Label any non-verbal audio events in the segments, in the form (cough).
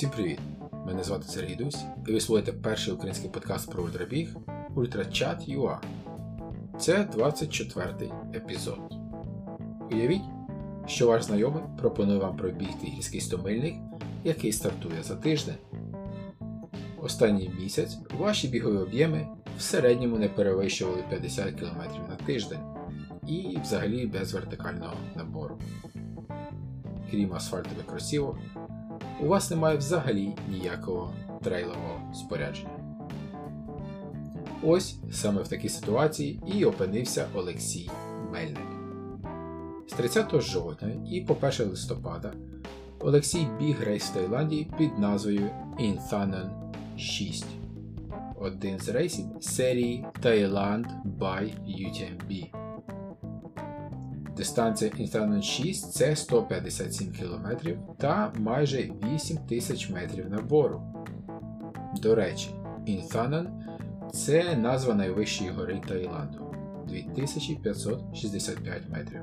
Всім привіт! Мене звати Сергій Дусь, і ви слухаєте перший український подкаст про ультрабіг UltraChat.ua. Це 24-й епізод. Уявіть, що ваш знайомий пропонує вам пробігти гірський стомильник, який стартує за тиждень. Останній місяць ваші бігові об'єми в середньому не перевищували 50 км на тиждень і взагалі без вертикального набору. Крім асфальтових кросівок, у вас немає взагалі ніякого трейлового спорядження. Ось саме в такій ситуації і опинився Олексій Мельник. З 30 жовтня і по 1 листопада Олексій біг рейс в Таїланді під назвою Inthanon 6. Один з рейсів серії Thailand by UTMB. Дистанція Inthanon 6 це 157 км та майже 8 тисяч метрів набору. До речі, Inthanon це назва найвищої гори Таїланду 2565 метрів.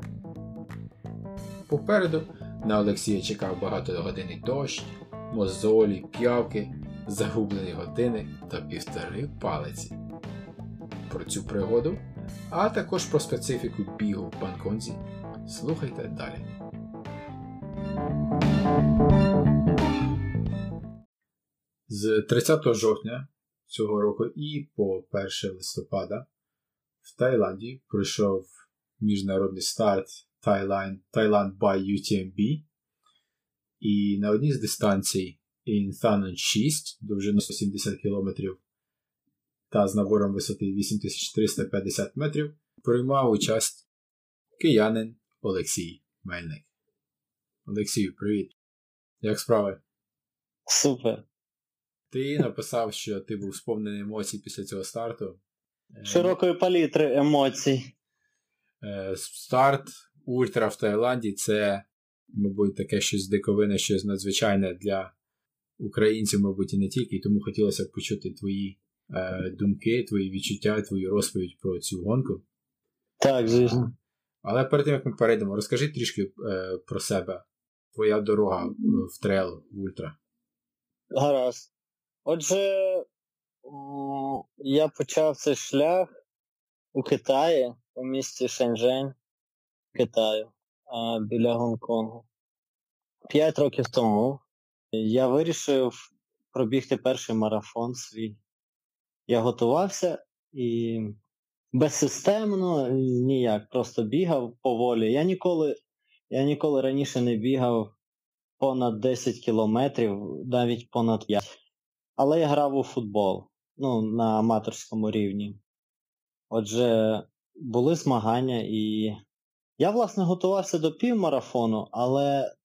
Попереду на Олексія чекав багатогодинний дощ, мозолі, п'явки, загублені години та півтори палиці. Про цю пригоду, а також про специфіку бігу в Банконзі. Слухайте далі. З 30 жовтня цього року і по 1 листопада в Таїланді пройшов міжнародний старт Thailand, Thailand by UTMB. І на одній з дистанцій Inthanon 6 довжиною 70 км та з набором висоти 8350 метрів приймав участь киянин Олексій Мельник. Олексію, привіт. Як справи? Супер. Ти написав, що ти був сповнений емоцій після цього старту. Широкої палітри емоцій. Е, старт Ультра в Таїланді це, мабуть, таке щось диковине, щось надзвичайне для українців, мабуть, і не тільки. І тому хотілося б почути твої е, думки, твої відчуття, твою розповідь про цю гонку. Так, звісно. Але перед тим, як ми перейдемо, розкажи трішки е, про себе. Твоя дорога в трейл в Ультра. Гаразд. Отже, я почав цей шлях у Китаї, у місті Шенжень, Китаю, біля Гонконгу. П'ять років тому я вирішив пробігти перший марафон свій. Я готувався і безсистемно ніяк, просто бігав поволі. Я ніколи я ніколи раніше не бігав понад 10 кілометрів, навіть понад 5. Але я грав у футбол ну, на аматорському рівні. Отже, були змагання, і я, власне, готувався до півмарафону, але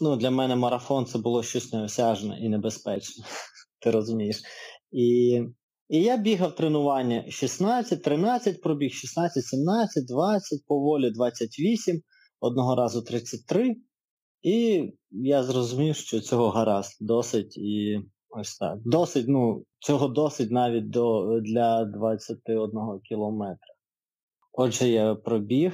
ну, для мене марафон це було щось неосяжне і небезпечне. (laughs) Ти розумієш? І і я бігав тренування 16, 13, пробіг 16, 17, 20, поволі 28, одного разу 33. І я зрозумів, що цього гаразд досить і ось так. Досить, ну, цього досить навіть до, для 21 кілометра. Отже, я пробіг.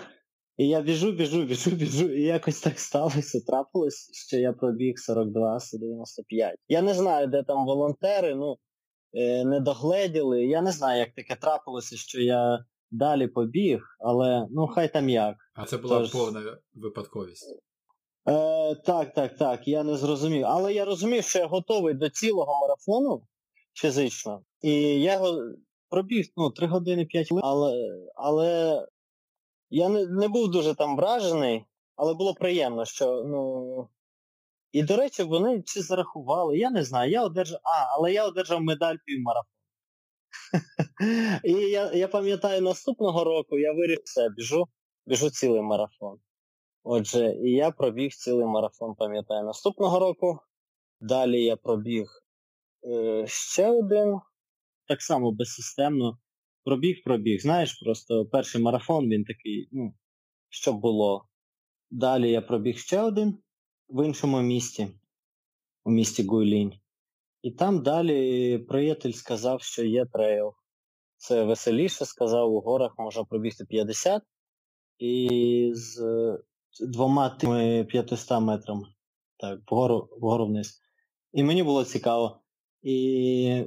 І я біжу, біжу, біжу, біжу, і якось так сталося, трапилось, що я пробіг 42 95. Я не знаю, де там волонтери, ну, не догледіли. Я не знаю, як таке трапилося, що я далі побіг, але ну хай там як. А це була Тож... повна випадковість. Е, Так, так, так, я не зрозумів. Але я розумів, що я готовий до цілого марафону фізично. І я його пробіг ну, 3 години 5 хвилин, але але я не не був дуже там вражений, але було приємно, що, ну. І, до речі, вони чи зарахували, я не знаю, я одержав. А, але я одержав медаль півмарафону. (laughs) І я я пам'ятаю, наступного року я вирішив все, біжу, біжу цілий марафон. Отже, і я пробіг цілий марафон, пам'ятаю, наступного року. Далі я пробіг е, ще один, так само безсистемно. Пробіг, пробіг. Знаєш, просто перший марафон він такий, ну, що було. Далі я пробіг ще один в іншому місті, у місті Гуйлінь. І там далі приятель сказав, що є трейл. Це веселіше, сказав, у горах можна пробігти 50 і з двома тими 500 метрами. Так, вгору, вгору вниз. І мені було цікаво. І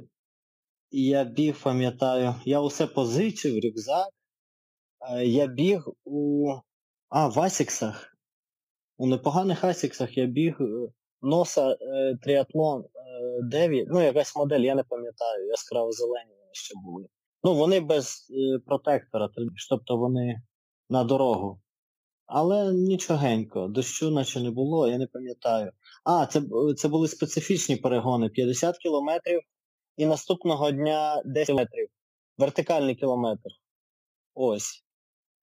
я біг, пам'ятаю, я усе позичив, рюкзак. Я біг у а, в Асіксах. У непоганих Асіксах я біг е, носа е, тріатлон 9, ну якась модель, я не пам'ятаю, яскраво зелені вони ще були. Ну, вони без е, протектора, тобто вони на дорогу. Але нічогенько, дощу наче не було, я не пам'ятаю. А, це це були специфічні перегони. 50 кілометрів і наступного дня 10 метрів. Вертикальний кілометр. Ось.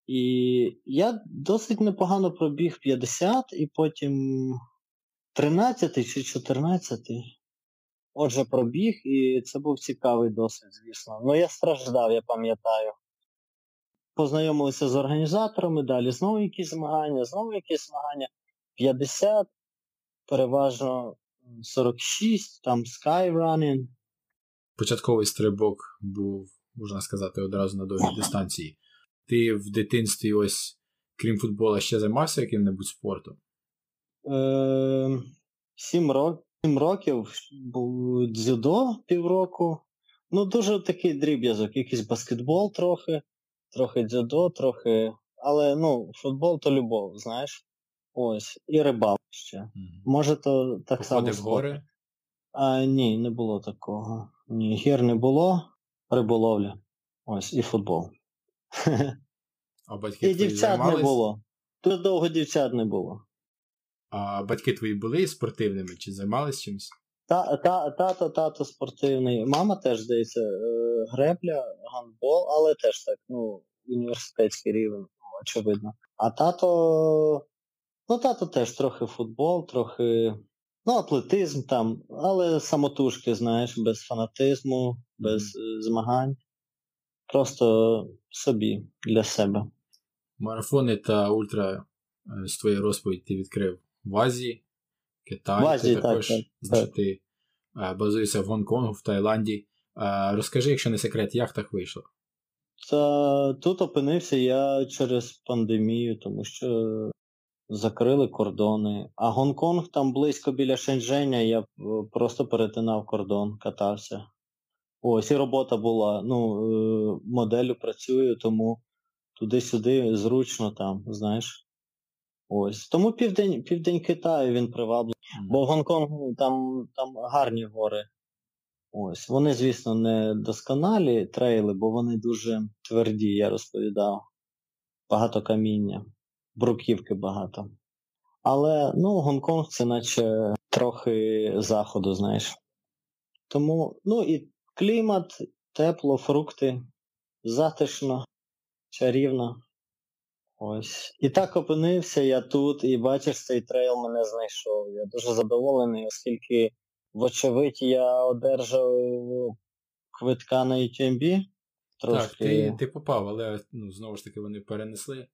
І я досить непогано пробіг 50 і потім 13 чи 14. Отже, пробіг, і це був цікавий досвід, звісно. Ну я страждав, я пам'ятаю. Познайомилися з організаторами, далі знову якісь змагання, знову якісь змагання. 50, переважно 46, там skyrunning. Початковий стрибок був, можна сказати, одразу на довгій дистанції. Ти в дитинстві ось, крім футбола, ще займався яким-небудь спортом? Е, Сім років. 7 років був дзюдо півроку. Ну, дуже такий дріб'язок, якийсь баскетбол трохи, трохи дзюдо, трохи. Але ну, футбол то любов, знаєш. Ось. І рибалка ще. Mm-hmm. Може, то так Походи само. в гори? А ні, не було такого. Ні, гір не було, риболовля. Ось, і футбол. (laughs) А батьки І дівчат займались? не було. Тут довго дівчат не було. А батьки твої були спортивними чи займалися чимось? Та, та, Тато, тато спортивний. Мама теж здається, е, гребля, гандбол, але теж так, ну, університетський рівень, очевидно. А тато. Ну, тато теж трохи футбол, трохи. Ну, атлетизм там, але самотужки, знаєш, без фанатизму, без mm. змагань. Просто собі для себе. Марафони та ультра е, з твоєї розповіді ти відкрив в Азії, Китай, в Азії, ти також так, значить, ти базуєшся в Гонконгу, в Таїланді. Розкажи, якщо не секрет, як так вийшло? Та тут опинився я через пандемію, тому що закрили кордони. А Гонконг там близько біля Шенженя, я просто перетинав кордон, катався. Ось і робота була. Ну, е, моделлю працюю, тому туди-сюди зручно там, знаєш. Ось. Тому південь південь Китаю він привабливий. Бо в Гонконгу там там гарні гори. Ось. Вони, звісно, не досконалі трейли, бо вони дуже тверді, я розповідав. Багато каміння, бруківки багато. Але ну, Гонконг це наче трохи заходу, знаєш. Тому, ну і клімат, тепло, фрукти, затишно, чарівно. Ось. І так опинився я тут, і бачиш, цей трейл мене знайшов. Я дуже задоволений, оскільки, вочевидь, я одержав квитка на UTMB. Трошки... Так, ти ти попав, але ну, знову ж таки вони перенесли.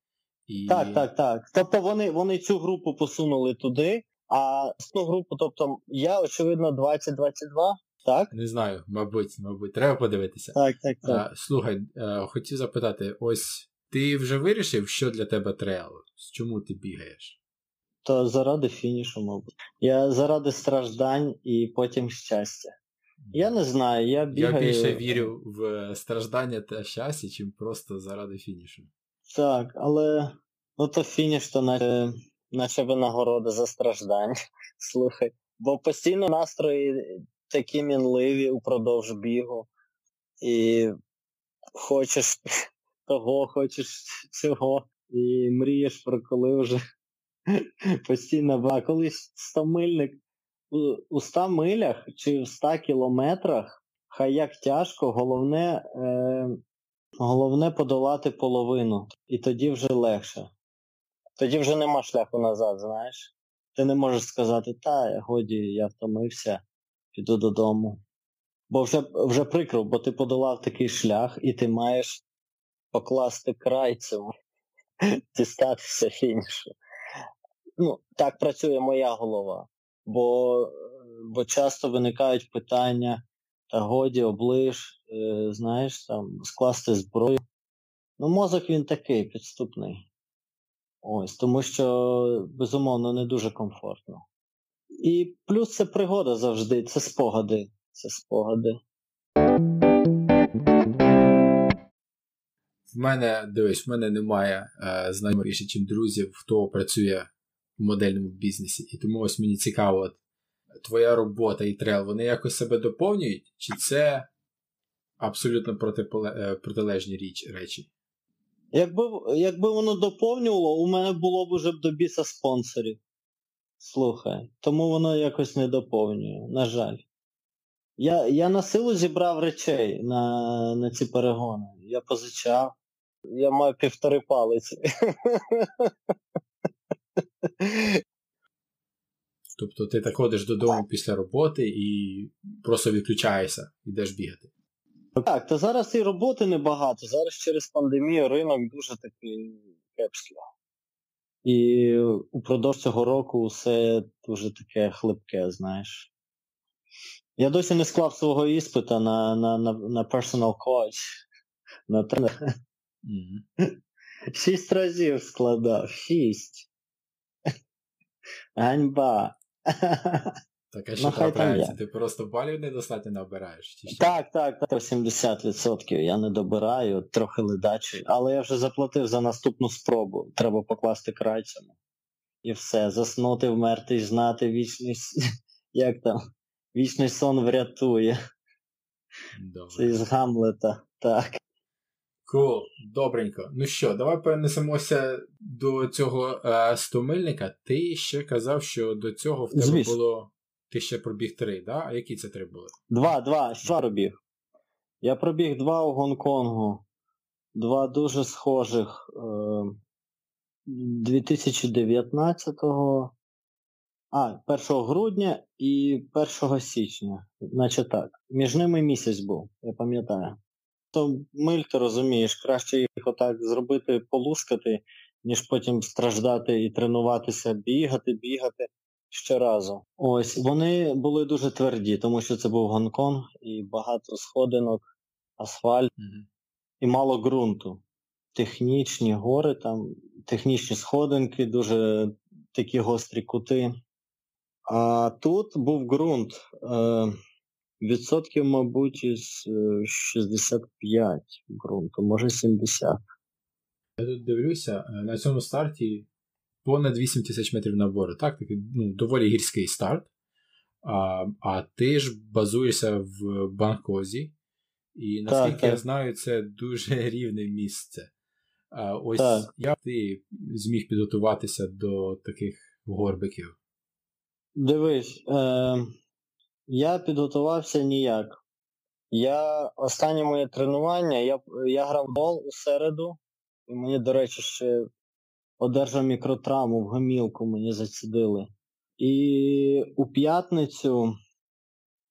І... Так, так, так. Тобто вони вони цю групу посунули туди, а цю групу, тобто я, очевидно, 2022. Так? Не знаю, мабуть, мабуть, треба подивитися. Так, так, так. А, Слухай, а, хотів запитати, ось ти вже вирішив, що для тебе трейл? Чому ти бігаєш? То заради фінішу, мабуть. Я заради страждань і потім щастя. Я не знаю, я бігаю... Я більше вірю в страждання та щастя, чим просто заради фінішу. Так, але ну то фініш, то наче, наче винагорода за страждання. (laughs) Слухай. Бо постійно настрої такі мінливі упродовж бігу. І хочеш (laughs) того, хочеш (laughs) цього, і мрієш про коли вже (laughs) постійно А колись 100 мильник у 100 милях чи в 100 кілометрах, хай як тяжко, головне е, головне подолати половину. І тоді вже легше. Тоді вже нема шляху назад, знаєш. Ти не можеш сказати, та, годі, я втомився, піду додому. Бо вже вже прикро, бо ти подолав такий шлях, і ти маєш покласти край цьому, (laughs) дістатися фінішу. Ну, Так працює моя голова. Бо бо часто виникають питання, та годі, оближ, е, знаєш, там, скласти зброю. Ну, мозок він такий підступний. Ось, Тому що, безумовно, не дуже комфортно. І плюс це пригода завжди, це спогади. Це спогади. В мене, дивись, в мене немає е, знайомих більше, ніж друзів, хто працює в модельному бізнесі. І тому ось мені цікаво, от, твоя робота і трел, вони якось себе доповнюють, чи це абсолютно протиполе, е, протилежні річ, речі? Якби якби воно доповнювало, у мене було б уже б до біса спонсорів. Слухай, тому воно якось не доповнює, на жаль. Я я на силу зібрав речей на на ці перегони. Я позичав. Я маю півтори палиці. (laughs) Тобто ти так ходиш додому після роботи і просто відключаєшся, йдеш бігати. Так, то зараз і роботи небагато. Зараз через пандемію ринок дуже такий кепський. І упродовж цього року все дуже таке хлипке, знаєш. Я досі не склав свого іспита на на, на, на personal coach, на тренер. Mm-hmm. (laughs) Шість разів складав. Шість. Ганьба. (laughs) Так, а що трапляється? Ти просто балів недостатньо набираєш? Чи що? Так, так, так. 70% я не добираю, трохи ледачий. Але я вже заплатив за наступну спробу. Треба покласти край цьому. І все. Заснути, вмерти, знати вічний (laughs) як там, вічний сон врятує. Добре. Це із Гамлета. Так. Cool, добренько. Ну що, давай перенесемося до цього е, стомильника. Ти ще казав, що до цього в тебе Звісно. було. Ти ще пробіг три, да? А які це три були? Два, два, два пробіг. Я пробіг два у Гонконгу. Два дуже схожих. Е, 2019-го. А, 1 грудня і 1 січня. Значить так. Між ними місяць був, я пам'ятаю то миль ти розумієш, краще їх отак зробити, полускати, ніж потім страждати і тренуватися, бігати, бігати щоразу. Ось вони були дуже тверді, тому що це був Гонконг і багато сходинок, асфальт mm-hmm. і мало ґрунту. Технічні гори, там, технічні сходинки, дуже такі гострі кути. А тут був ґрунт. Е, Відсотків, мабуть, із 65 е, ґрунту, може 70. Я тут дивлюся, е, на цьому старті понад 8 тисяч метрів набору. Так, такий ну, доволі гірський старт. А а ти ж базуєшся в Банкозі. І наскільки так, так. я знаю, це дуже (laughs) рівне місце. А Ось так. як ти зміг підготуватися до таких горбиків? Дивись. Е- я підготувався ніяк. Я Останнє моє тренування, я я грав бол у середу, і мені, до речі, ще одержав мікротравму в гомілку, мені зацідили. І у п'ятницю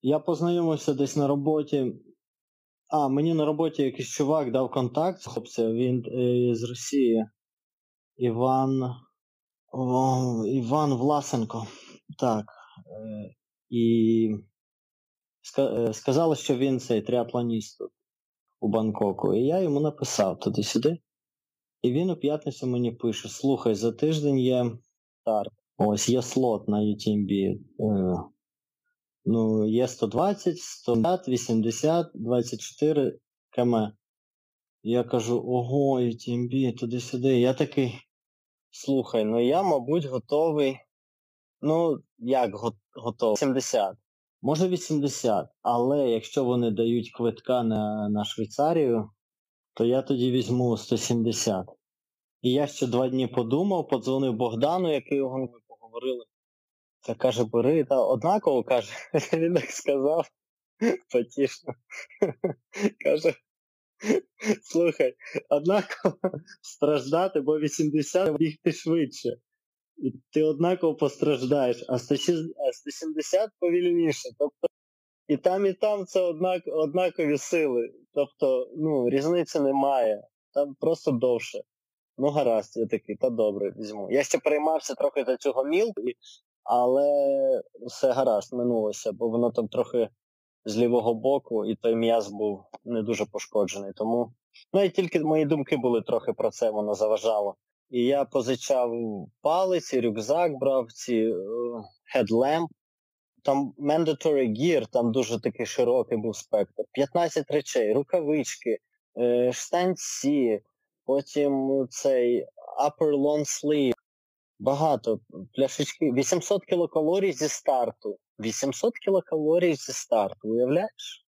я познайомився десь на роботі. А, мені на роботі якийсь чувак дав контакт з хлопцем, він е, з Росії. Іван. О, Іван Власенко. Так. Е, і е, сказали, що він цей триатлоніст у Бангкоку. І я йому написав туди-сюди. І він у п'ятницю мені пише: слухай, за тиждень є старт. Ось є слот на UTMB. Е, ну, є 120, 150, 80, 24 км. Я кажу, ого, UTMB, туди-сюди. Я такий. Слухай, ну я, мабуть, готовий. Ну, як готовий? 70. Може 80. Але якщо вони дають квитка на на Швейцарію, то я тоді візьму 170. І я ще два дні подумав, подзвонив Богдану, який його ми поговорили. Та каже, бери, та однаково каже, (laughs) він так сказав. Потішно. (laughs) Каже, слухай, однаково страждати, бо 80 бігти швидше і ти однаково постраждаєш, а 170 повільніше. Тобто і там, і там це однак, однакові сили. Тобто, ну, різниці немає. Там просто довше. Ну, гаразд, я такий, та добре, візьму. Я ще переймався трохи за цього мілку, але все гаразд, минулося, бо воно там трохи з лівого боку, і той м'яз був не дуже пошкоджений. Тому ну і тільки мої думки були трохи про це, воно заважало. І я позичав палиці, рюкзак брав, цей headlamp, там mandatory gear, там дуже такий широкий був спектр. 15 речей, рукавички, е, штанці, потім цей upper long sleeve, багато пляшечки, 800 кілокалорій зі старту. 800 кілокалорій зі старту, уявляєш?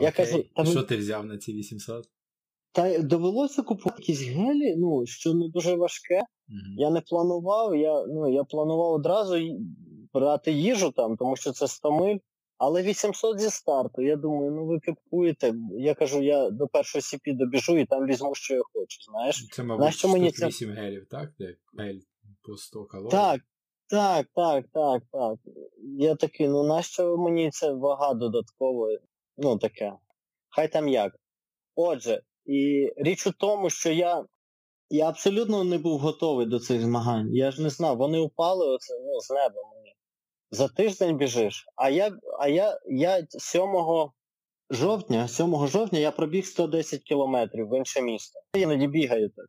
Я кажу, та ми- що ти взяв на ці 800? Та довелося купувати якісь гелі, ну, що не дуже важке. Мгм. Я не планував, я, ну, я планував одразу брати їжу там, тому що це 100 миль, але 800 зі старту. Я думаю, ну ви кипкуєте. Я кажу, я до першого CP добіжу і там візьму, що я хочу, знаєш. Це, мабуть, Нащо мені це- 8 гелів, так? Де гель по 100 калорій. Так, так, так, так, так. Я такий, ну нащо мені ця вага додаткова? Ну таке. Хай там як. Отже, і річ у тому, що я, я абсолютно не був готовий до цих змагань. Я ж не знав, вони упали оце, ну, з неба. За тиждень біжиш. А я, а я, я 7 жовтня, 7 жовтня я пробіг 110 кілометрів в інше місто. Я іноді бігаю так.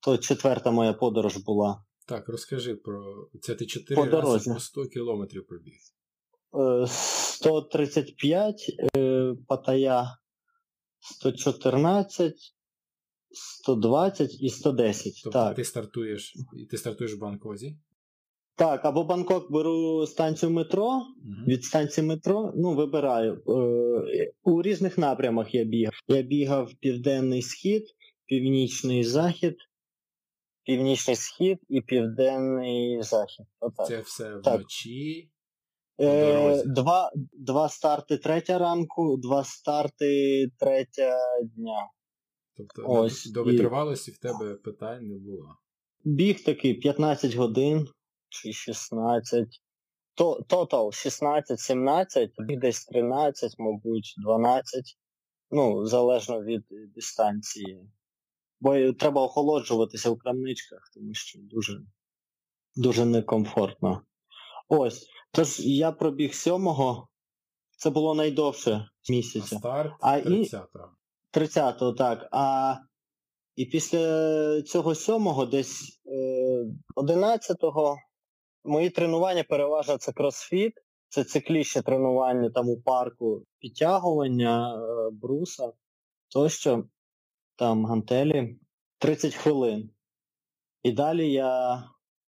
То четверта моя подорож була. Так, розкажи про. Це ти 4 По рази по 100 кілометрів пробіг. Е, 135, е, Паттайя 114, 120 і 110. Тобто так. ти стартуєш, і ти стартуєш в Бангкозі. Так, або Бангкок беру станцію метро, від станції метро, ну, вибираю. Е, у різних напрямах я бігав. Я бігав південний схід, північний захід, північний схід і південний захід. Отак. Це все Так. вночі. Е, два, два старти третя ранку, два старти третя дня. Тобто Ось, до і- в тебе питань не було. Біг такий 15 годин чи 16. То, тотал 16-17, десь 13, мабуть, 12. Ну, залежно від дистанції. Бо треба охолоджуватися в крамничках, тому що дуже, дуже некомфортно. Ось. Тож я пробіг 7-го. Це було найдовше А місяця. старт А 30-го. 30-го, так. А і після цього сьомого, десь е, 11-го, мої тренування переважно це кросфіт, це циклічні тренування там у парку, підтягування, е, бруса, тощо, там гантелі, 30 хвилин. І далі я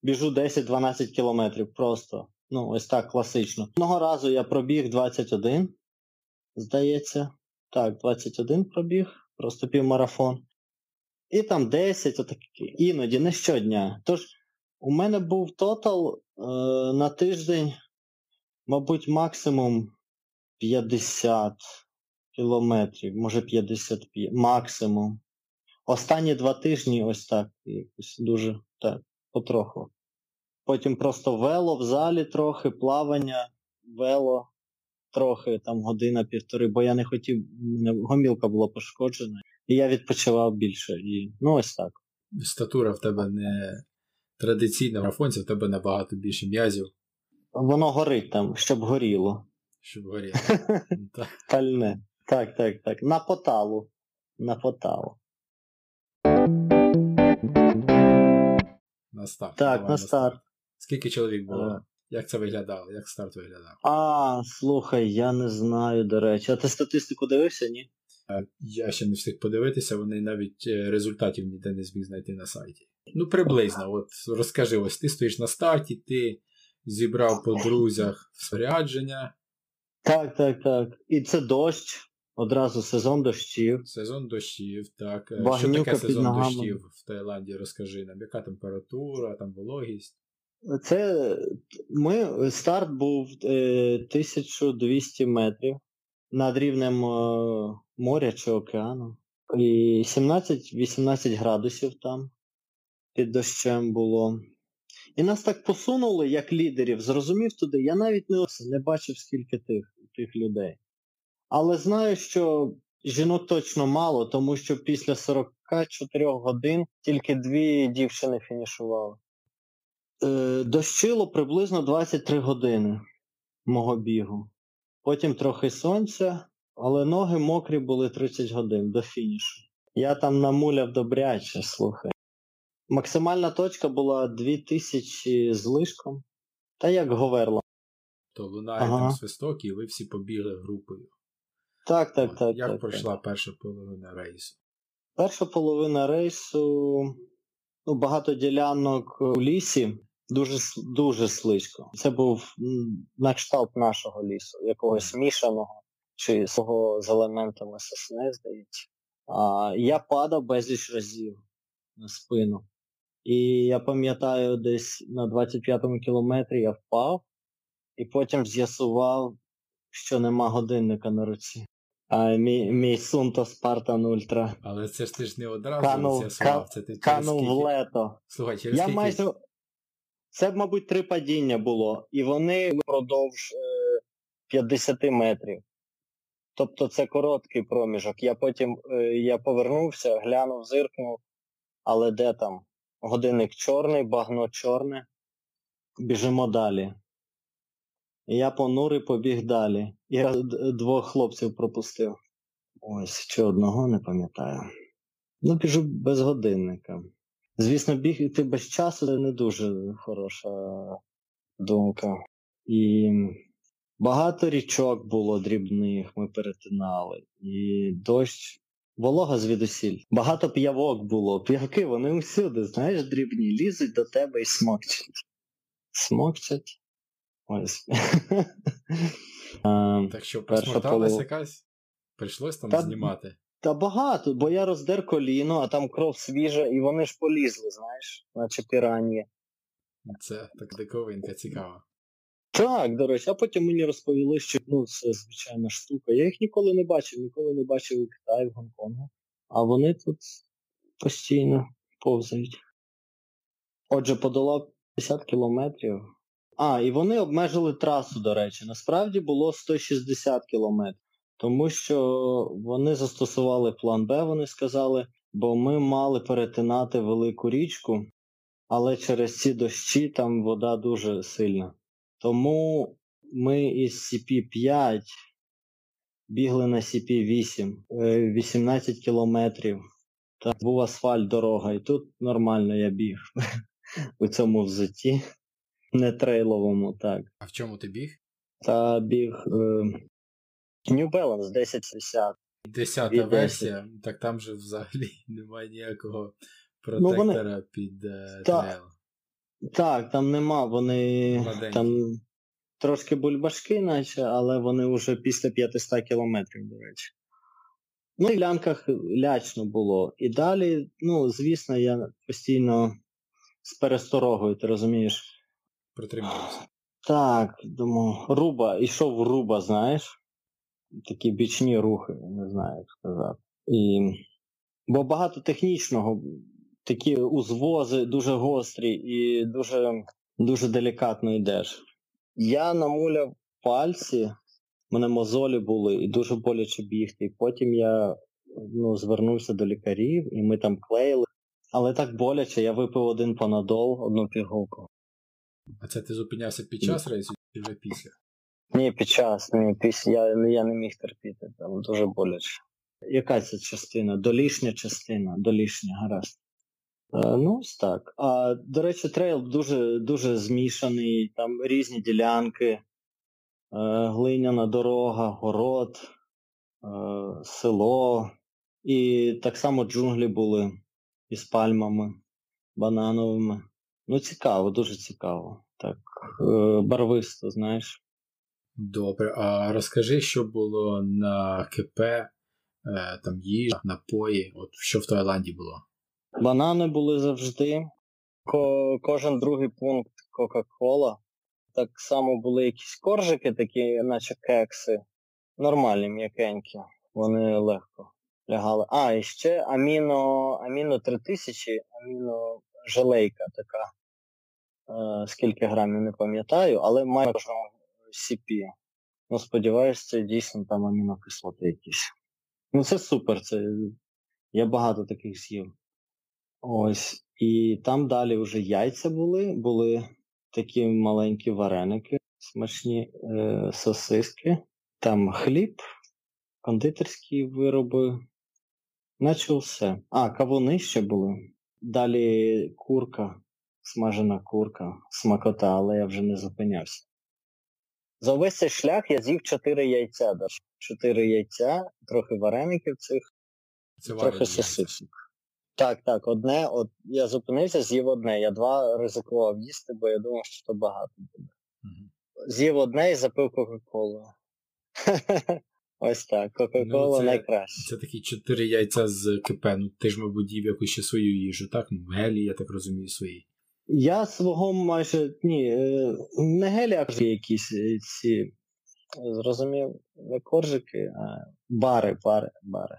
біжу 10-12 кілометрів просто. Ну, ось так класично. Одного разу я пробіг 21, здається. Так, 21 пробіг, просто півмарафон. І там 10, отакі, іноді, не щодня. Тож, у мене був тотал е, на тиждень, мабуть, максимум 50 кілометрів, може 55, максимум. Останні два тижні ось так, якось дуже так, потроху. Потім просто вело в залі трохи, плавання, вело трохи, там година-півтори, бо я не хотів, мене гомілка була пошкоджена, і я відпочивав більше. І, ну ось так. Статура в тебе не традиційна марафонця, в тебе набагато більше м'язів, Воно горить там, щоб горіло. щоб горіти. (laughs) Так. Пальне. Так, так, так. На поталу. На поталу. На старт. Так, Давай на старт. Скільки чоловік було? Е. Як це виглядало? Як старт виглядав? А, слухай, я не знаю, до речі. А ти статистику дивився, ні? Е, Я ще не встиг подивитися, вони навіть е, результатів ніде не зміг знайти на сайті. Ну, приблизно, от розкажи, ось ти стоїш на старті, ти зібрав по друзях спорядження, Так, так, так. І це дощ. Одразу сезон дощів. сезон дощів, так. Е, Що таке сезон ногами. дощів в Таїланді? Розкажи нам, яка температура, там вологість. Це ми, старт був е, 1200 метрів над рівнем е, моря чи океану. І 17-18 градусів там під дощем було. І нас так посунули, як лідерів, зрозумів туди. Я навіть не, не бачив, скільки тих, тих людей. Але знаю, що жінок точно мало, тому що після 44 годин тільки дві дівчини фінішували. Е, дощило приблизно 23 години мого бігу. Потім трохи сонця, але ноги мокрі були 30 годин до фінішу. Я там намуляв добряче, слухай. Максимальна точка була 2000 з лишком. Та як говерла. то лунає ага. там свисток, і ви всі побігли групою. Так, так, так. Як так, пройшла так. перша половина рейсу? Перша половина рейсу ну, багато ділянок у лісі, дуже дуже слизько. Це був на кшталт нашого лісу, якогось мішаного чи свого з елементами сосни, здається. А, Я падав безліч разів на спину. І я пам'ятаю, десь на 25-му кілометрі я впав і потім з'ясував, що нема годинника на руці. А мій мій Сунто Спартан Ультра. Але це ж ти ж не одразу канув, з'ясував. Це ти канув в лето. Слухай, через я скільки... майже... Це, мабуть, три падіння було, і вони впродовж е, 50 метрів. Тобто це короткий проміжок. Я потім е, я повернувся, глянув, зиркнув, але де там? Годинник чорний, багно чорне. Біжимо далі. Я понурий побіг далі. Я двох хлопців пропустив. Ось, чи одного не пам'ятаю. Ну, біжу без годинника. Звісно, бігти без часу це не дуже хороша думка. І багато річок було дрібних, ми перетинали. І дощ, волога звідусіль. Багато п'явок було. П'явки, вони усюди, знаєш, дрібні, лізуть до тебе і смокчать. Смокчать. Ось. (laughs) Так що посмокталась якась? Прийшлось там знімати. Та багато, бо я роздер коліно, а там кров свіжа, і вони ж полізли, знаєш, наче піранні. Це так диковинка цікава. Так, до речі, а потім мені розповіли, що ну, це звичайна штука. Я їх ніколи не бачив, ніколи не бачив у Китаї, в Гонконгу. А вони тут постійно повзають. Отже, подолав 50 кілометрів. А, і вони обмежили трасу, до речі. Насправді було 160 кілометрів. Тому що вони застосували план Б, вони сказали, бо ми мали перетинати велику річку, але через ці дощі там вода дуже сильна. Тому ми із CP5 бігли на CP8 18 кілометрів. Там був асфальт дорога, і тут нормально я біг (laughs) у цьому взутті. (laughs) Не трейловому, так. А в чому ти біг? Та біг е, New Balance 1060. Десята версія, так там же взагалі (laughs) немає ніякого протектора ну, вони... під е, Та... трейл. Так, там нема, вони Младенькі. там трошки бульбашки, наче, але вони вже після 500 кілометрів, до речі. Ну, в лянках лячно було. І далі, ну, звісно, я постійно з пересторогою, ти розумієш. Притримувався. Так, думаю, руба, ішов руба, знаєш такі бічні рухи, не знаю, як сказати. І... Бо багато технічного, такі узвози дуже гострі і дуже дуже делікатно йдеш. Я намуляв пальці, в мене мозолі були, і дуже боляче бігти. І потім я ну, звернувся до лікарів, і ми там клеїли. Але так боляче, я випив один панадол, одну пігулку. А це ти зупинявся під час рейсу чи вже після? Ні, під час, ні, після я, я не міг терпіти, там дуже боляче. Яка це частина? Долішня частина, долішня, гаразд. Е, ну, ось так. А, До речі, трейл дуже дуже змішаний, там різні ділянки, е, глиняна дорога, город, е, село. І так само джунглі були із пальмами, банановими. Ну, цікаво, дуже цікаво. Так, барвисто, знаєш. Добре, а розкажи, що було на КП, е, там їжа, напої, от що в Таїланді було? Банани були завжди. Ко- Кожен другий пункт Кока-Кола. Так само були якісь коржики, такі, наче кекси. Нормальні, м'якенькі. Вони легко лягали. А, і ще аміно аміно 3000, аміно желейка така. Е, Скільки грамів не пам'ятаю, але має CP. Ну, сподіваюся, це дійсно там амінокислоти якісь. Ну це супер, це я багато таких з'їв. Ось. І там далі вже яйця були, були такі маленькі вареники, смачні е, сосиски, там хліб, кондитерські вироби, наче все. А, кавуни ще були. Далі курка, смажена курка, смакота, але я вже не зупинявся. За увесь цей шлях я з'їв чотири яйця. Чотири яйця, трохи вареників цих, Це трохи сосисок. Так, так, одне, от я зупинився, з'їв одне. Я два ризикував їсти, бо я думав, що це багато буде. Угу. З'їв одне і запив Кока-Колу. (laughs) Ось так, Кока-Кола Ну, найкраще. Це такі чотири яйця з КП. Ну ти ж, мабуть, їв якусь ще свою їжу, так? Ну, гелі, я так розумію, свої. Я свого майже. Ні, е, не гелі, якісь е, ці. Зрозумів, не коржики, а бари, бари, бари.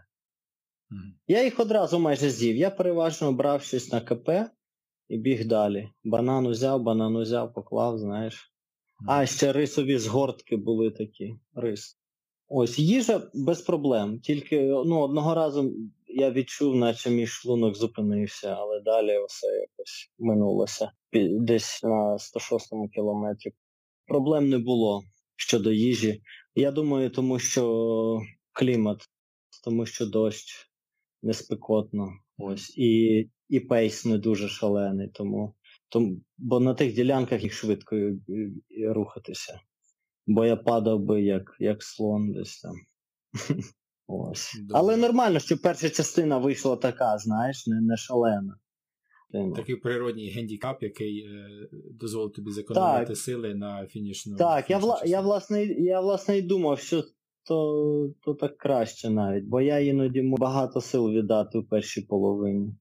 Угу. Я їх одразу майже з'їв. Я переважно брав щось на КП і біг далі. Банан узяв, банан узяв, поклав, знаєш. А ще рисові згортки були такі. Рис. Ось їжа без проблем. Тільки ну, одного разу я відчув, наче мій шлунок зупинився, але далі все якось минулося. Десь на 106 кілометрі. Проблем не було щодо їжі. Я думаю, тому що клімат, тому що дощ не спекотно. Ось. І, і пейс не дуже шалений, тому, тому бо на тих ділянках їх швидко е, рухатися. Бо я падав би як, як слон десь там. (laughs) Ось. Але нормально, що перша частина вийшла така, знаєш, не, не шалена. Типу. Такий природній гендікап, який е, дозволив тобі зекономити Так. сили на фінішну. Так, я, фінішну вла, я, власне, я власне і думав, що то, то так краще навіть, бо я іноді можу багато сил віддати в першій половині.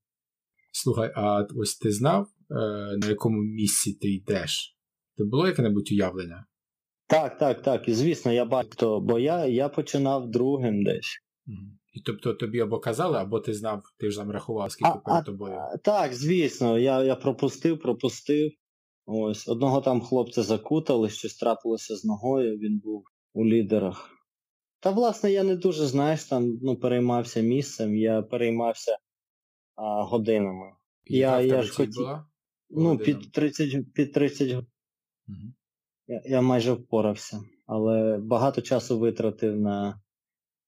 Слухай, а ось ти знав, е, на якому місці ти йдеш? Ти було яке-небудь уявлення? Так, так, так. І звісно, я бачу, бо я, я починав другим десь. І тобто тобі або казали, або ти знав, ти ж там рахував, скільки А- перед тобою. А, Так, звісно, я, я пропустив, пропустив. Ось. Одного там хлопця закутали, щось трапилося з ногою, він був у лідерах. Та, власне, я не дуже, знаєш, там ну, переймався місцем, я переймався а, годинами. Яка я- я ж хотів- була? Ну, Годинами. під 30, під 30 годин Мгм. Я, я майже впорався, але багато часу витратив на,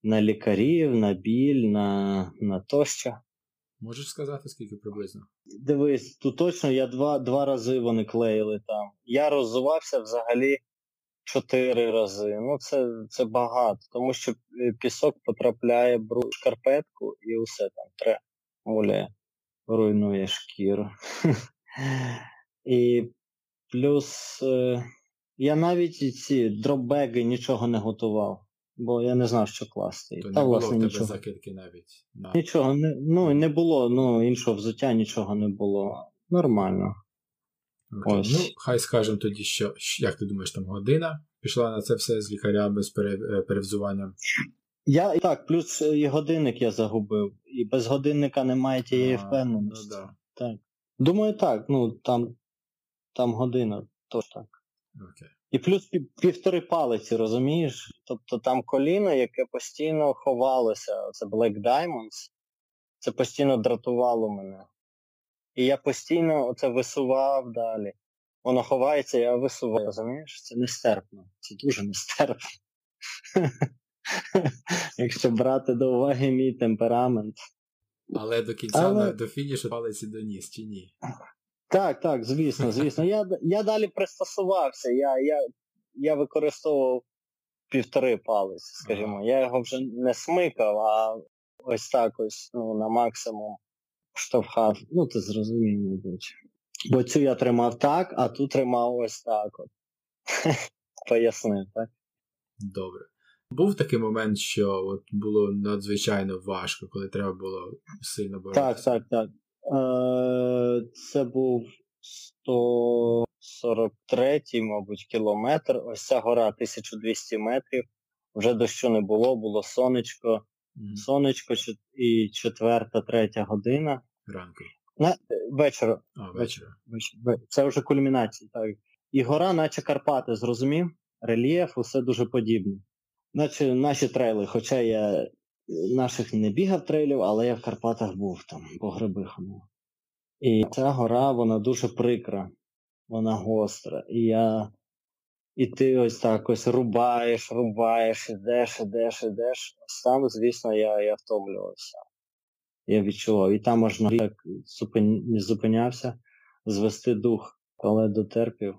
на лікарів, на біль, на, на тощо. Можеш сказати, скільки приблизно? Дивись, тут точно я два, два рази вони клеїли там. Я роззувався взагалі чотири рази. Ну це, це багато, тому що е, пісок потрапляє в шкарпетку і усе там тре. Оля руйнує шкіру. (laughs) І плюс е, я навіть ці дропбеги нічого не готував, бо я не знав, що класти. То Та, не було в тебе нічого. закидки навіть. На... Нічого, не, ну не було, ну іншого взуття нічого не було. Нормально. Окей. Ось. Ну, хай скажемо тоді, що як ти думаєш, там година пішла на це все з лікарями, з пере, е, перевзуванням. Я так, плюс е, і годинник я загубив. І без годинника немає тієї А, впевненості. Ну, да. Так. Думаю, так, ну там, там година, то так. І плюс пів, півтори палиці, розумієш? Тобто там коліно, яке постійно ховалося, це Black Diamonds, це постійно дратувало мене. І я постійно це висував далі. Воно ховається, я висуваю, розумієш? Це нестерпно. Це дуже нестерпно. (laughs) Якщо брати до уваги мій темперамент. Але до кінця Але- до фінішу палиці доніс чи ні? Так, так, звісно, (laughs) звісно. Я, я далі пристосувався. Я, я, я використовував півтори палиці, скажімо. Я його вже не смикав, а ось так ось ну, на максимум штовхав. Ну, ти зрозумів, мабуть. Бо цю я тримав так, а ту тримав ось так. От. (laughs) Пояснив, так? Добре. Був такий момент, що от було надзвичайно важко, коли треба було сильно боротися. Так, так, так. Е, це був 143, мабуть, кілометр. Ось ця гора 1200 метрів. Вже дощу не було, було сонечко. Мгм. Сонечко і четверта, третя година. Ранку. На, вечора. А, вечора. веч- ве- Це вже кульмінація. Так. І гора, наче Карпати, зрозумів? Рельєф, усе дуже подібне. Наче наші трейли, хоча я наших не бігав трейлів, але я в Карпатах був там, по гриби ходив. І ця гора, вона дуже прикра, вона гостра. І я. І ти ось так ось рубаєш, рубаєш, ідеш, ідеш, ідеш. Сам, звісно, я, я втомлювався. Я відчував. І там аж так зупин... зупинявся, звести дух, але дотерпів.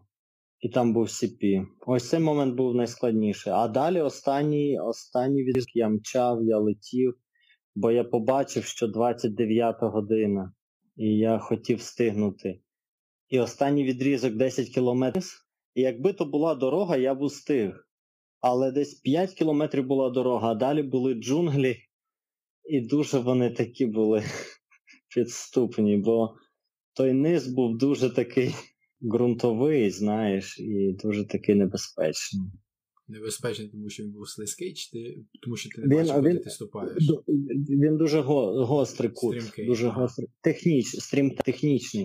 І там був CP. Ось цей момент був найскладніший. А далі останній останній відрізок я мчав, я летів, бо я побачив, що 29 година, і я хотів встигнути. І останній відрізок 10 кілометрів. І якби то була дорога, я б устиг. Але десь 5 кілометрів була дорога, а далі були джунглі, і дуже вони такі були (laughs) підступні, бо той низ був дуже такий ґрунтовий, знаєш, і дуже такий небезпечний. Небезпечний, тому що він був слизький, чи ти, тому що ти не Він- бачив, куди він- ти ступаєш. Він дуже го, гострий кут, Стрімкий, дуже гострий, техніч, стрім технічний.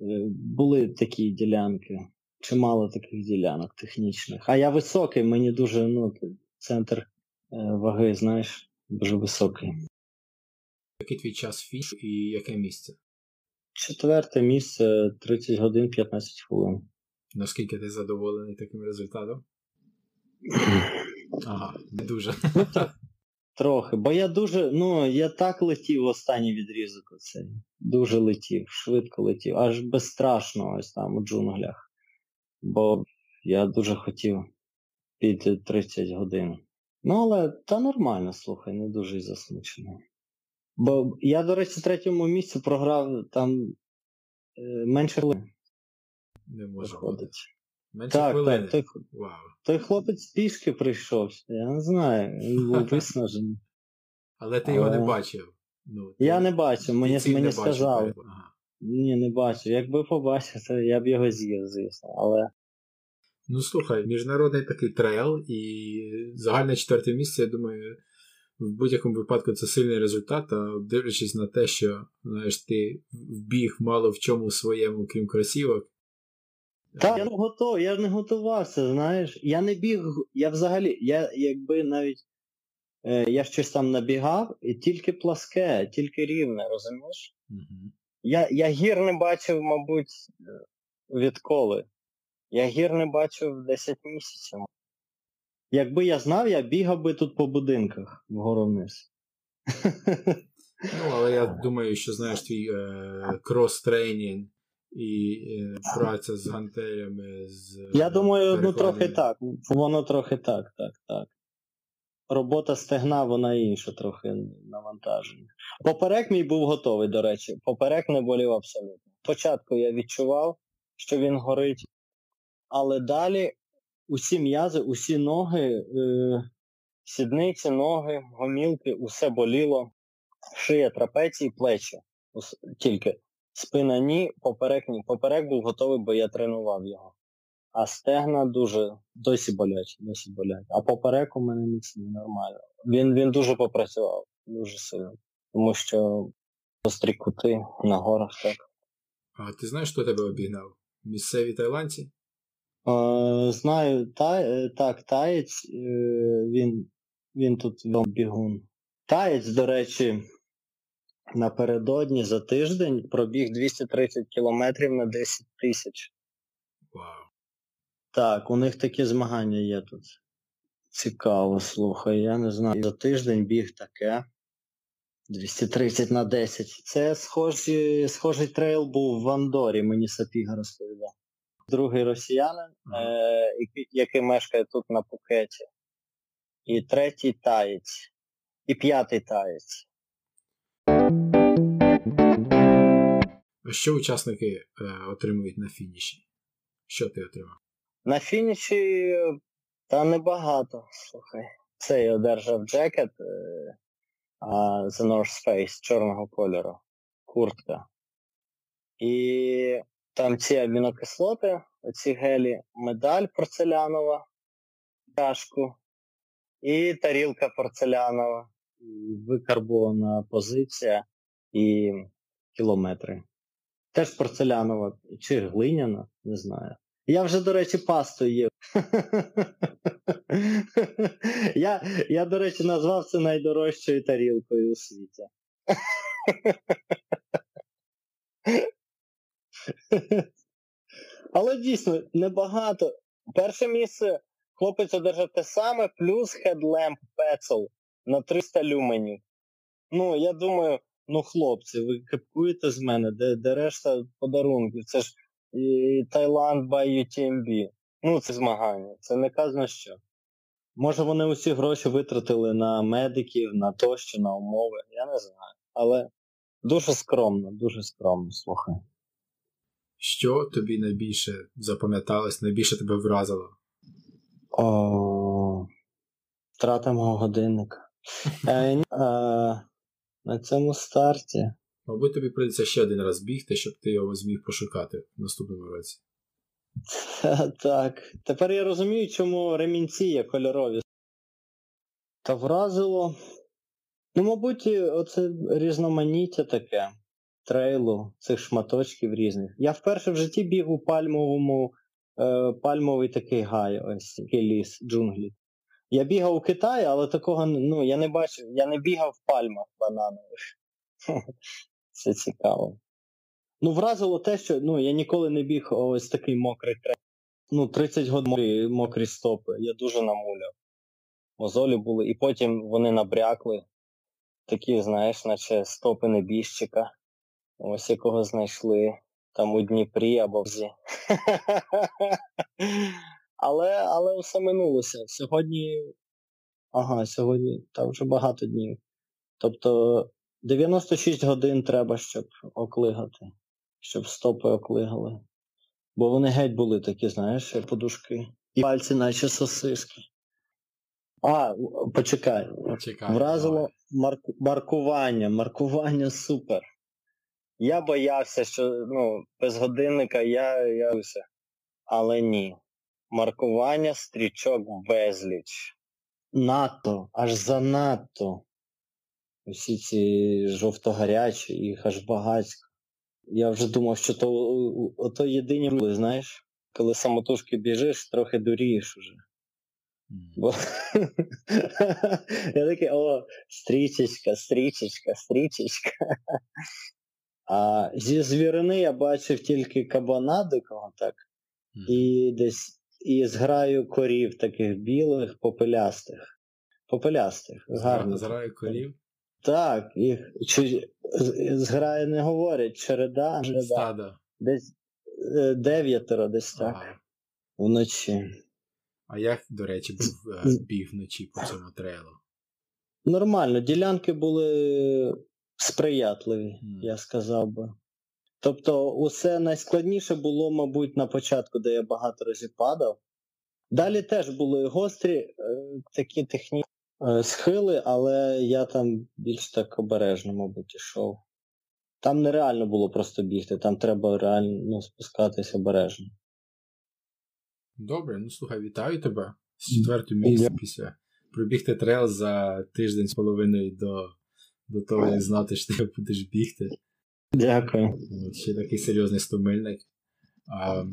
Е, Були такі ділянки, чимало таких ділянок технічних. А я високий, мені дуже, ну, центр е, ваги, знаєш, дуже високий. Який твій час фінішу і яке місце? Четверте місце 30 годин 15 хвилин. Наскільки ти задоволений таким результатом? (clears throat) Ага, не дуже. Трохи. Бо я дуже, ну, я так летів в останній відрізок оцей. Дуже летів, швидко летів, аж безстрашно ось там у джунглях. Бо я дуже хотів піти 30 годин. Ну, але та нормально, слухай, не дуже й засмучений. Бо я, до речі, третьому місці програв там е, менше хвилин Не може бути. Менше Так, хвилини. так, той, Вау. той хлопець пішки прийшов. Я не знаю, він був (laughs) виснажений. Але ти його не бачив. Ну, Я не бачив, мені, мені сказали. Ага. Ні, не бачив. Якби побачив, то я б його з'їв, звісно. Але Ну слухай, міжнародний такий трейл і загальне четверте місце, я думаю, в будь-якому випадку це сильний результат, а дивлячись на те, що знаєш, ти вбіг мало в чому своєму, крім кросівок. так, я не готов, я не готувався, знаєш. Я не біг, я взагалі, я якби навіть е, я щось там набігав, і тільки пласке, тільки рівне, розумієш? Мгм. Я, я гір не бачив, мабуть, е, відколи. Я гір не бачив 10 місяців. Якби я знав, я бігав би тут по будинках вгору вниз. Ну, але я думаю, що знаєш твій е, крос-тренінг і е, праця з гантелями, з. е, Я думаю, ну трохи так. Воно трохи так, так, так. Робота стегна, вона інша трохи навантажена. Поперек мій був готовий, до речі. Поперек не болів абсолютно. Спочатку я відчував, що він горить, але далі усі м'язи, усі ноги, е, сідниці, ноги, гомілки, усе боліло. Шия, трапеції, плечі. Ус- Тільки спина ні, поперек ні. Поперек був готовий, бо я тренував його. А стегна дуже досі болять, досі болять. А поперек у мене міцний, нормально. Він, він дуже попрацював, дуже сильно. Тому що гострі кути на горах так. А ти знаєш, хто тебе обігнав? Місцеві тайландці? Е, знаю, та, е, так, таєць, е, він, він тут бігун. Таєць, до речі, напередодні за тиждень пробіг 230 кілометрів на 10 тисяч. Так, у них такі змагання є тут. Цікаво, слухай, я не знаю. За тиждень біг таке. 230 на 10. Це схожий, схожий трейл був в Андорі, мені Сапіга розповідав. Другий росіянин, е, який, який мешкає тут на Пхукеті. І третій таєць. І п'ятий таєць. А що учасники е, отримують на фініші? Що ти отримав? На фініші та небагато, слухай. Це я одержав джекет е, а, The North Face чорного кольору, куртка. І там ці амінокислоти, оці гелі, медаль порцелянова, чашку і тарілка порцелянова, викарбована позиція і кілометри. Теж порцелянова чи глиняна, не знаю. Я вже, до речі, пасту їв. (laughs) я, я, до речі, назвав це найдорожчою тарілкою у світі. (laughs) (laughs) Але дійсно небагато. Перше місце хлопець одержав те саме, плюс Headlamp Petzl на 300 люменів. Ну, я думаю, ну хлопці, ви кепкуєте з мене, де, де решта подарунків? Це ж і Таїланд by UTMB. Ну, це змагання. Це не казано що. Може вони усі гроші витратили на медиків, на тощо, на умови, я не знаю. Але дуже скромно, дуже скромно, слухай. Що тобі найбільше запам'яталось, найбільше тебе вразило? О, втрата мого годинника. (laughs) Е, а, на цьому старті. Мабуть, тобі прийдеться ще один раз бігти, щоб ти його зміг пошукати в наступному році. (laughs) Так. Тепер я розумію, чому ремінці є кольорові. Та вразило. Ну, мабуть, оце різноманіття таке трейлу, цих шматочків різних. Я вперше в житті біг у пальмовому, е, пальмовий такий гай, ось такий ліс, джунглі. Я бігав у Китаї, але такого ну, я не бачив, я не бігав в пальмах бананових. (laughs) Це цікаво. Ну, вразило те, що ну, я ніколи не біг ось такий мокрий трек. Ну, 30 годин мокрі стопи. Я дуже намуляв. Мозолі були, і потім вони набрякли. Такі, знаєш, наче стопи небіжчика. Ось якого знайшли там у Дніпрі або в Зі. Але але все минулося. Сьогодні. Ага, сьогодні там вже багато днів. Тобто 96 годин треба, щоб оклигати, щоб стопи оклигали. Бо вони геть були такі, знаєш, як подушки. І пальці, наче сосиски. А, почекай. Чекай, Вразило марку... маркування. Маркування супер. Я боявся, що ну, без годинника я я... Але ні. Маркування стрічок безліч. Надто, аж занадто. Усі ці жовто-гарячі, їх аж багатько. Я вже думав, що то ото єдині були, знаєш, коли самотужки біжиш, трохи дурієш уже. Бо... (laughs) Я такий, о, стрічечка, стрічечка, стрічечка. А зі звірини я бачив тільки кабана дикого, так, і десь і зграю корів таких білих, попелястих. Попелястих. гарно. Зграю корів? Так, їх чи, зграю не говорять, череда, череда. Стадо. Десь дев'ятеро, десь так. Ага. Вночі. А як, до речі, був біг вночі по цьому трейлу? Нормально, ділянки були сприятливі, mm. я сказав би. Тобто, усе найскладніше було, мабуть, на початку, де я багато разів падав. Далі теж були гострі е, такі технічні е, схили, але я там більш так обережно, мабуть, йшов. Там нереально було просто бігти, там треба реально ну, спускатись обережно. Добре, ну слухай, вітаю тебе з четвертого місця після пробігти трейл за тиждень з половиною до до того, як знати, що ти будеш бігти. Дякую. От, Ще такий серйозний стомильник. А,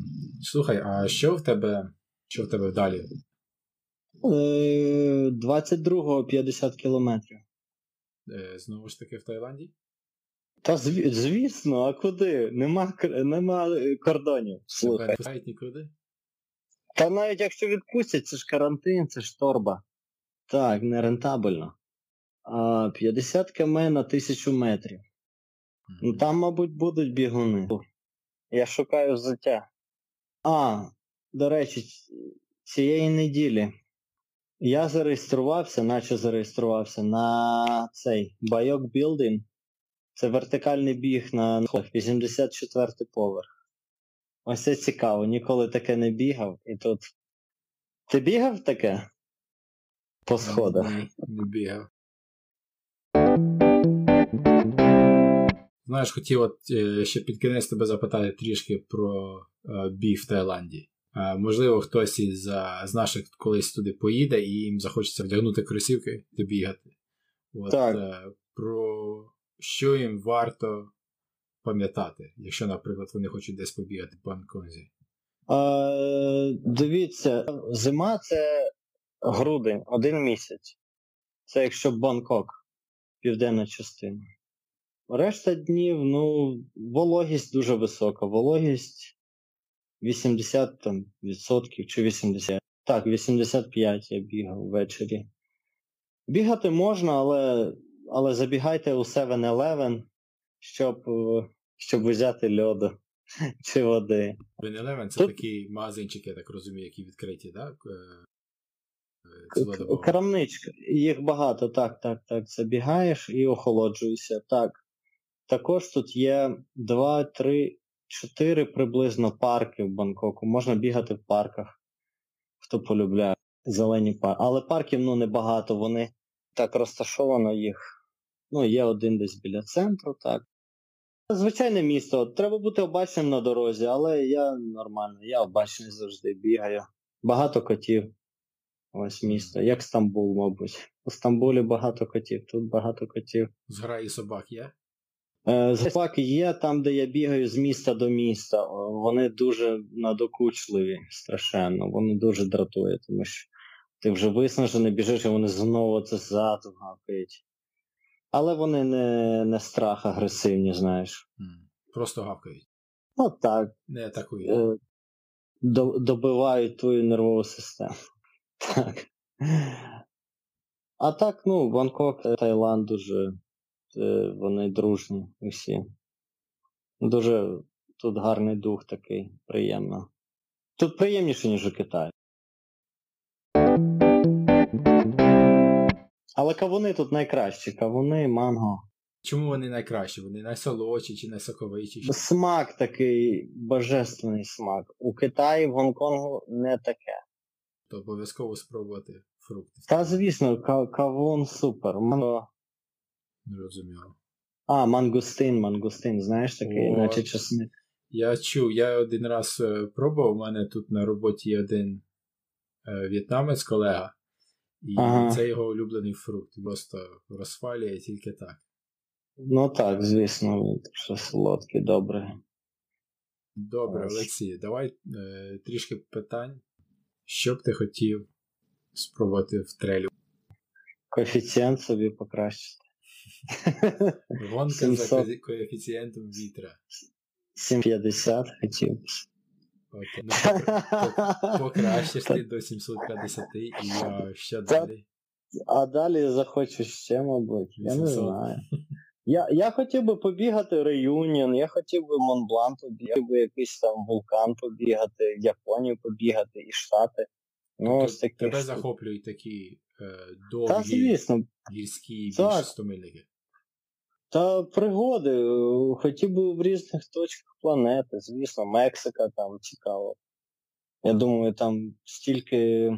Слухай, а що в тебе що в тебе далі? 22-го 50 кілометрів. Е, знову ж таки в Таїланді? Та звісно, а куди? Нема нема кордонів. Слухай. Не нікуди? Та навіть якщо відпустять, це ж карантин, це ж торба. Так, не рентабельно. А 50 км на 1000 метрів. Ну там, мабуть, будуть бігуни. Я шукаю взуття. А, до речі, цієї неділі я зареєструвався, наче зареєструвався на цей Байок Building. Це вертикальний біг на 84 поверх. Ось це цікаво, ніколи таке не бігав. І тут. Ти бігав таке? По сходах? Не, не бігав. Знаєш, хотів от е, ще під кінець тебе запитати трішки про е, бій в Таїланді. Е, можливо, хтось із, з наших колись туди поїде і їм захочеться вдягнути кросівки та бігати. От, так. Про що їм варто пам'ятати, якщо, наприклад, вони хочуть десь побігати по Анконзі? Е, Дивіться, зима це грудень, один місяць. Це якщо Бангкок, південна частина. Решта днів, ну, вологість дуже висока. Вологість 80 там, відсотків чи 80. Так, 85 я бігав ввечері. Бігати можна, але але забігайте у 7-Eleven, щоб щоб взяти льоду. (laughs) чи води. 7-Eleven це Тут- такі магазинчики, я так розумію, які відкриті, так? Е, е. Крамничка. Їх багато, так, так, так. Забігаєш і охолоджуєшся. Так. Також тут є 2, 3, 4 приблизно парки в Бангкоку. Можна бігати в парках, хто полюбляє зелені парки. Але парків ну, небагато, вони так розташовано їх. Ну, є один десь біля центру, так. Звичайне місто. Треба бути обачним на дорозі, але я нормально, я обачний завжди бігаю. Багато котів. Ось місто, як Стамбул, мабуть. У Стамбулі багато котів, тут багато котів. Зграї собак є? Е, є там, де я бігаю з міста до міста. Вони дуже надокучливі, страшенно. Вони дуже дратує, тому що ти вже виснажений, біжиш, і вони знову це ззаду гавкають. Але вони не, не страх агресивні, знаєш. Просто гавкають. Ну так, Не атакують. е, до, добивають твою нервову систему. (laughs) Так. А так, ну, Бангкок, Таїланд дуже вони дружні усі. Дуже тут гарний дух такий, приємно. Тут приємніше, ніж у Китаї. Але кавуни тут найкращі. Кавуни, манго. Чому вони найкращі? Вони найсолодші чи найсоковитіші? Чи- Смак такий божественний смак. У Китаї, в Гонконгу не таке. То обов'язково спробувати фрукти. Та звісно, кавун супер. Манго. Зрозуміло. А, мангустин, мангустин, знаєш такий, О. наче часник. Я чув, я один раз е, пробував, у мене тут на роботі є один е, в'єтнамець, колега, і Ага. це його улюблений фрукт. Просто розпалює тільки так. Ну так, звісно, що солодкий, добре. Добре, Олексій, давай е, трішки питань. Що б ти хотів спробувати в трелю? Коефіцієнт собі покращити. Гонка 700. за коефіцієнтом вітра. 750 хотів. Окей. Ну, покра- покращиш ти до 750 і а, що далі? А далі захочу ще, мабуть. Я не знаю. (laughs) Я, я хотів би побігати реюніон, я хотів би Монблан побігати, хотів би якийсь там вулкан побігати, Японію побігати і Штати. Ну, ось Тобто такі. Тебе штуки. захоплюють такі е, Та довгі звісно, гірські більш Так. 100 мильники. Та пригоди. е, Хотів би в різних точках планети. Звісно, Мексика там цікаво. Я думаю, там стільки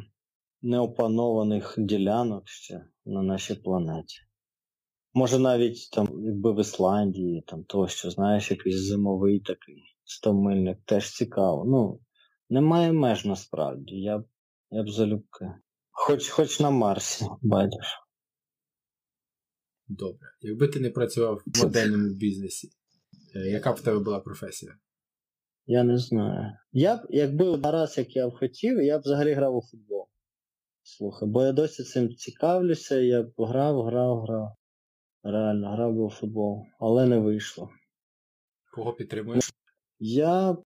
неопанованих ділянок ще на нашій планеті. Може навіть там, якби в Ісландії, там тощо, знаєш, якийсь зимовий такий стомильник, теж цікаво. Ну, немає меж насправді. Я б, я б залюбки. Хоч, хоч на Марсі, байдеш. Добре. Якби ти не працював в модельному бізнесі, е, яка б в тебе була професія? Я не знаю. Я б, якби один раз, як я б хотів, я б взагалі грав у футбол. Слухай, бо я досі цим цікавлюся, я б грав, грав, грав. Реально, грав би у футбол, але не вийшло. Кого підтримуєш? Я,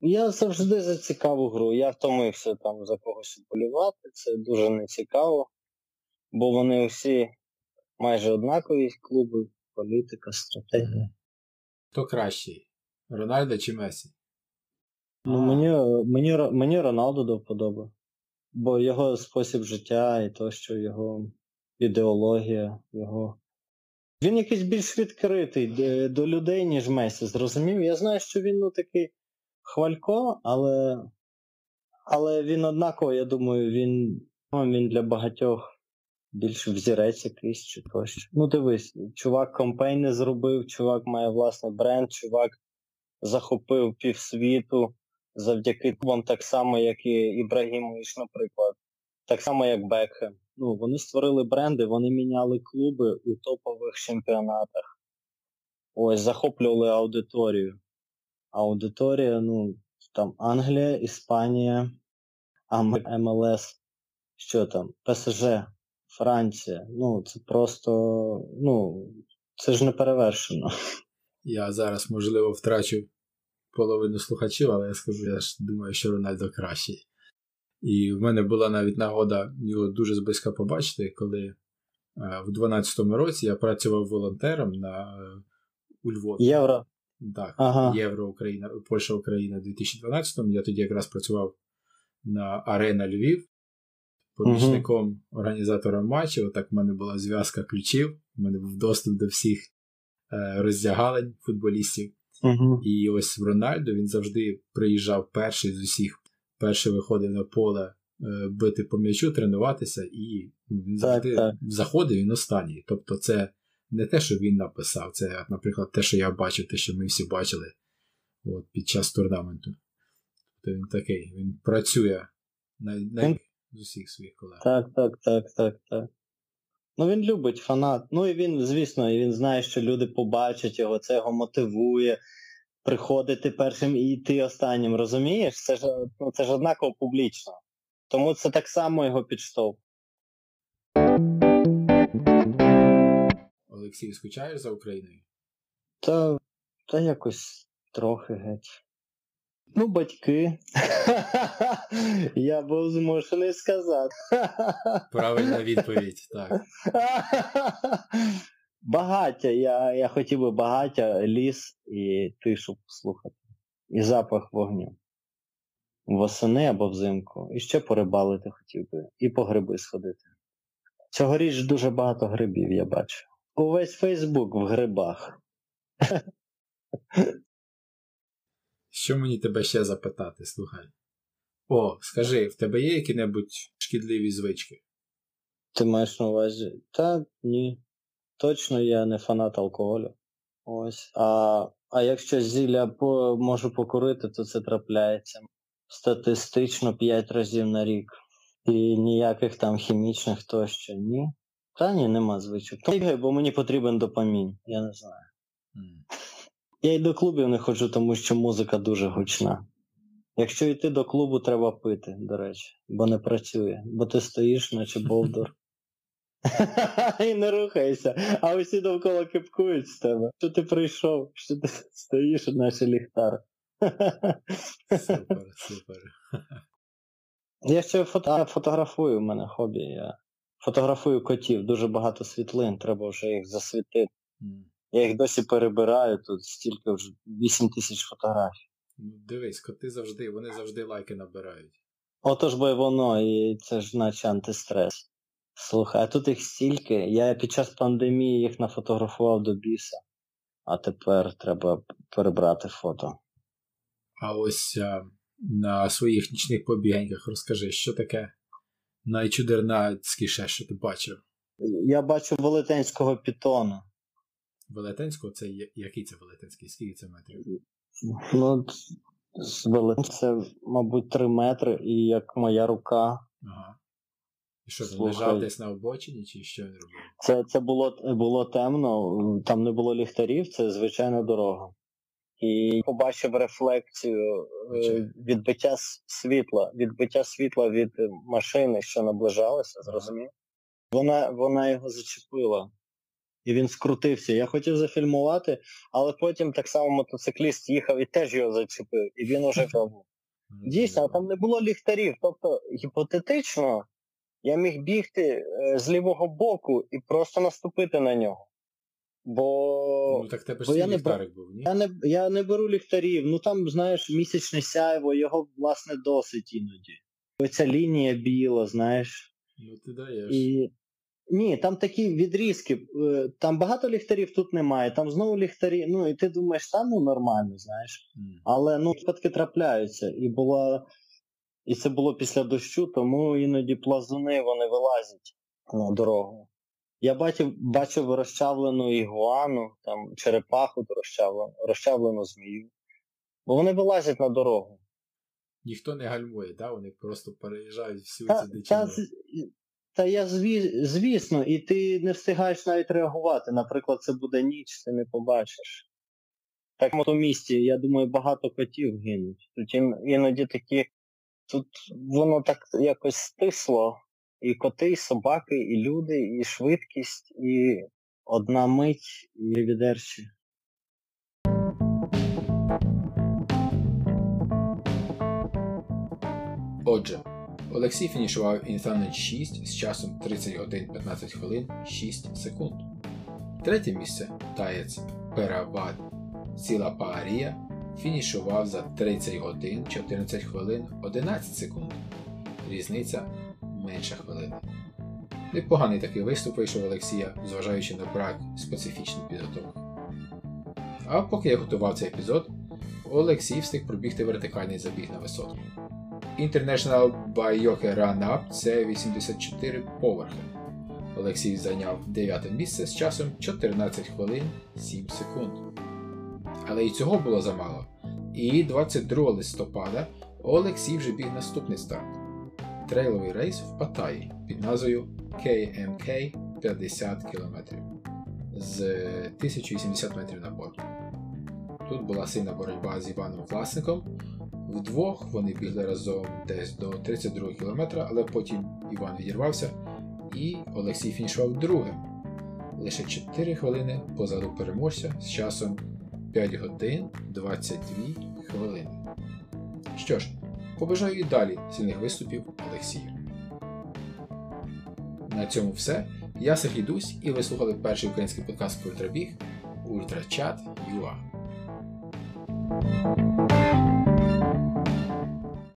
я завжди за цікаву гру. Я втомився там за когось вболівати, це дуже нецікаво, бо вони всі майже однакові клуби, політика, стратегія. Хто кращий? Рональдо чи Месі? Ну, мені, мені, Ро- мені Роналду до вподоби. Бо його спосіб життя і то, що його ідеологія, його. Він якийсь більш відкритий до людей, ніж Месі, зрозумів? Я знаю, що він ну такий хвалько, але. Але він однаково, я думаю, він, ну, він для багатьох більш взірець якийсь чи тощо. Ну дивись, чувак компейни зробив, чувак має власний бренд, чувак захопив півсвіту завдяки клубам так само, як і Ібрагімович, наприклад. Так само, як Бекхем. Ну, вони створили бренди, вони міняли клуби у топових чемпіонатах. Ось, захоплювали аудиторію. Аудиторія, ну, там Англія, Іспанія, МЛС, що там, ПСЖ, Франція. Ну, це просто, ну, це ж не перевершено. Я зараз, можливо, втрачу половину слухачів, але я скажу, я ж думаю, що Рональдо кращий. І в мене була навіть нагода його дуже зблизька побачити, коли е, в 12-му році я працював волонтером на, е, у Львові. Євро, Так, Ага. Євро Україна, Польща Україна у 2012-му. Я тоді якраз працював на Арена Львів помічником організатора матчу. Отак в мене була зв'язка ключів, в мене був доступ до всіх е, роздягалень футболістів. Угу. І ось Рональдо він завжди приїжджав перший з усіх, перший виходив на поле е, бити по м'ячу, тренуватися, і ну, він Так, завжди так. заходив він останній. Тобто, це не те, що він написав, це, наприклад, те, що я бачив, те, що ми всі бачили от, під час турнаменту. Тобто він такий, він працює на, на Він- з усіх своїх колег. Так, так, так, так, так. Ну він любить фанат. Ну і він, звісно, і він знає, що люди побачать його, це його мотивує приходити першим і йти останнім. Розумієш? Це ж ну, це ж однаково публічно. Тому це так само його підштовх. Олексій, скучаєш за Україною? Та, та якось трохи геть. Ну, батьки. (laughs) Я був змушений сказати. Правильна (laughs) відповідь, так. Багаття. Я, я хотів би багаття, ліс і тишу послухати. І запах вогню. Восени або взимку. І ще порибалити хотів би. І по гриби сходити. Цьогоріч дуже багато грибів я бачу. Увесь Фейсбук в грибах. (laughs) Що мені тебе ще запитати, слухай. О, скажи, в тебе є які-небудь шкідливі звички? Ти маєш на увазі? Та ні. Точно я не фанат алкоголю. Ось. А, а якщо зілля по, можу покурити, то це трапляється статистично 5 разів на рік. І ніяких там хімічних тощо. Ні. Та ні, нема звичок. Бо мені потрібен допамін. Я не знаю. М. Я й до клубів не ходжу, тому що музика дуже гучна. Якщо йти до клубу, треба пити, до речі, бо не працює, бо ти стоїш, наче (laughs) бовдур. (laughs) І не рухайся, а усі довкола кипкують з тебе. Що ти прийшов? Що ти стоїш, наче ліхтар? (laughs) Супер, супер. Я ще фото... фотографую, в мене хобі. Я фотографую котів, дуже багато світлин, треба вже їх засвітити. Я їх досі перебираю, тут стільки вже 8 тисяч фотографій. Ну, дивись, коти завжди, вони завжди лайки набирають. Отож бо воно, і це ж наче антистрес. Слухай, а тут їх стільки. Я під час пандемії їх нафотографував до біса, а тепер треба перебрати фото. А ось а, на своїх нічних побігеньках розкажи, що таке найчудернацькіше, що ти бачив. Я бачу велетенського пітона. Велетенського, це який це велетенський? Скільки це метрів? Ну, з це, мабуть, 3 метри, і як моя рука. Ага. І що, він Слухай. лежав десь на обочині, чи що він робив? Це, це було, було темно, там не було ліхтарів, це звичайна дорога. І побачив рефлекцію е, Звичайно. відбиття світла, відбиття світла від е, машини, що наближалася, зрозумів? Вона, вона його зачепила. І він скрутився. Я хотів зафільмувати, але потім так само мотоцикліст їхав і теж його зачепив, і він уже (laughs) пробував. Дійсно, а там не було ліхтарів. Тобто, гіпотетично, я міг бігти е, з лівого боку і просто наступити на нього. Бо Ну так тебе ж я не ліхтарик був, ні? я не, я не беру ліхтарів. Ну там, знаєш, місячне сяйво, його, власне, досить іноді. Оця лінія біла, знаєш. Ну ти даєш. І... Ні, там такі відрізки. е, Там багато ліхтарів тут немає, там знову ліхтарі. Ну і ти думаєш, там ну нормально, знаєш. Але ну випадки трапляються. І була. І це було після дощу, тому іноді плазуни вони вилазять на дорогу. Я бачив, бачив розчавлену ігуану, там черепаху розчавлену, розчавлену змію. Бо вони вилазять на дорогу. Ніхто не гальмує, да? вони просто переїжджають всю цю дичину. Та, я зві, звісно, і ти не встигаєш навіть реагувати. Наприклад, це буде ніч, ти не побачиш. Так в місті, я думаю, багато котів гинуть. Тут іноді такі, тут воно так якось стисло. І коти, і собаки, і люди, і швидкість, і одна мить, і arrivederci. Отже, Олексій фінішував Інтанон 6 з часом 30 годин 15 хвилин 6 секунд. Третє місце таєць Перавад Сіла Паарія фінішував за 30 годин 14 хвилин 11 секунд. Різниця менша хвилини. Непоганий такий виступ вийшов Олексія, зважаючи на брак специфічної підготовки. А поки я готував цей епізод, Олексій встиг пробігти вертикальний забіг на висотку. International Bayoke Run Up це 84 поверхи. Олексій зайняв 9 місце з часом 14 хвилин 7 секунд. Але і цього було замало. І 22 листопада Олексій вже біг наступний старт трейловий рейс в Паттайі під назвою KMK 50 км з 1080 метрів набору. Тут була сильна боротьба з Іваном Власником. Вдвох вони бігли разом десь до 32 км, але потім Іван відірвався і Олексій фінішував другим. Лише 4 хвилини позаду переможця з часом 5 годин 22 хвилини. Що ж, побажаю і далі сильних виступів Олексію. На цьому все. Я Сергій Дусь і ви слухали перший український подкаст про ультрабіг Ультрачат.ua.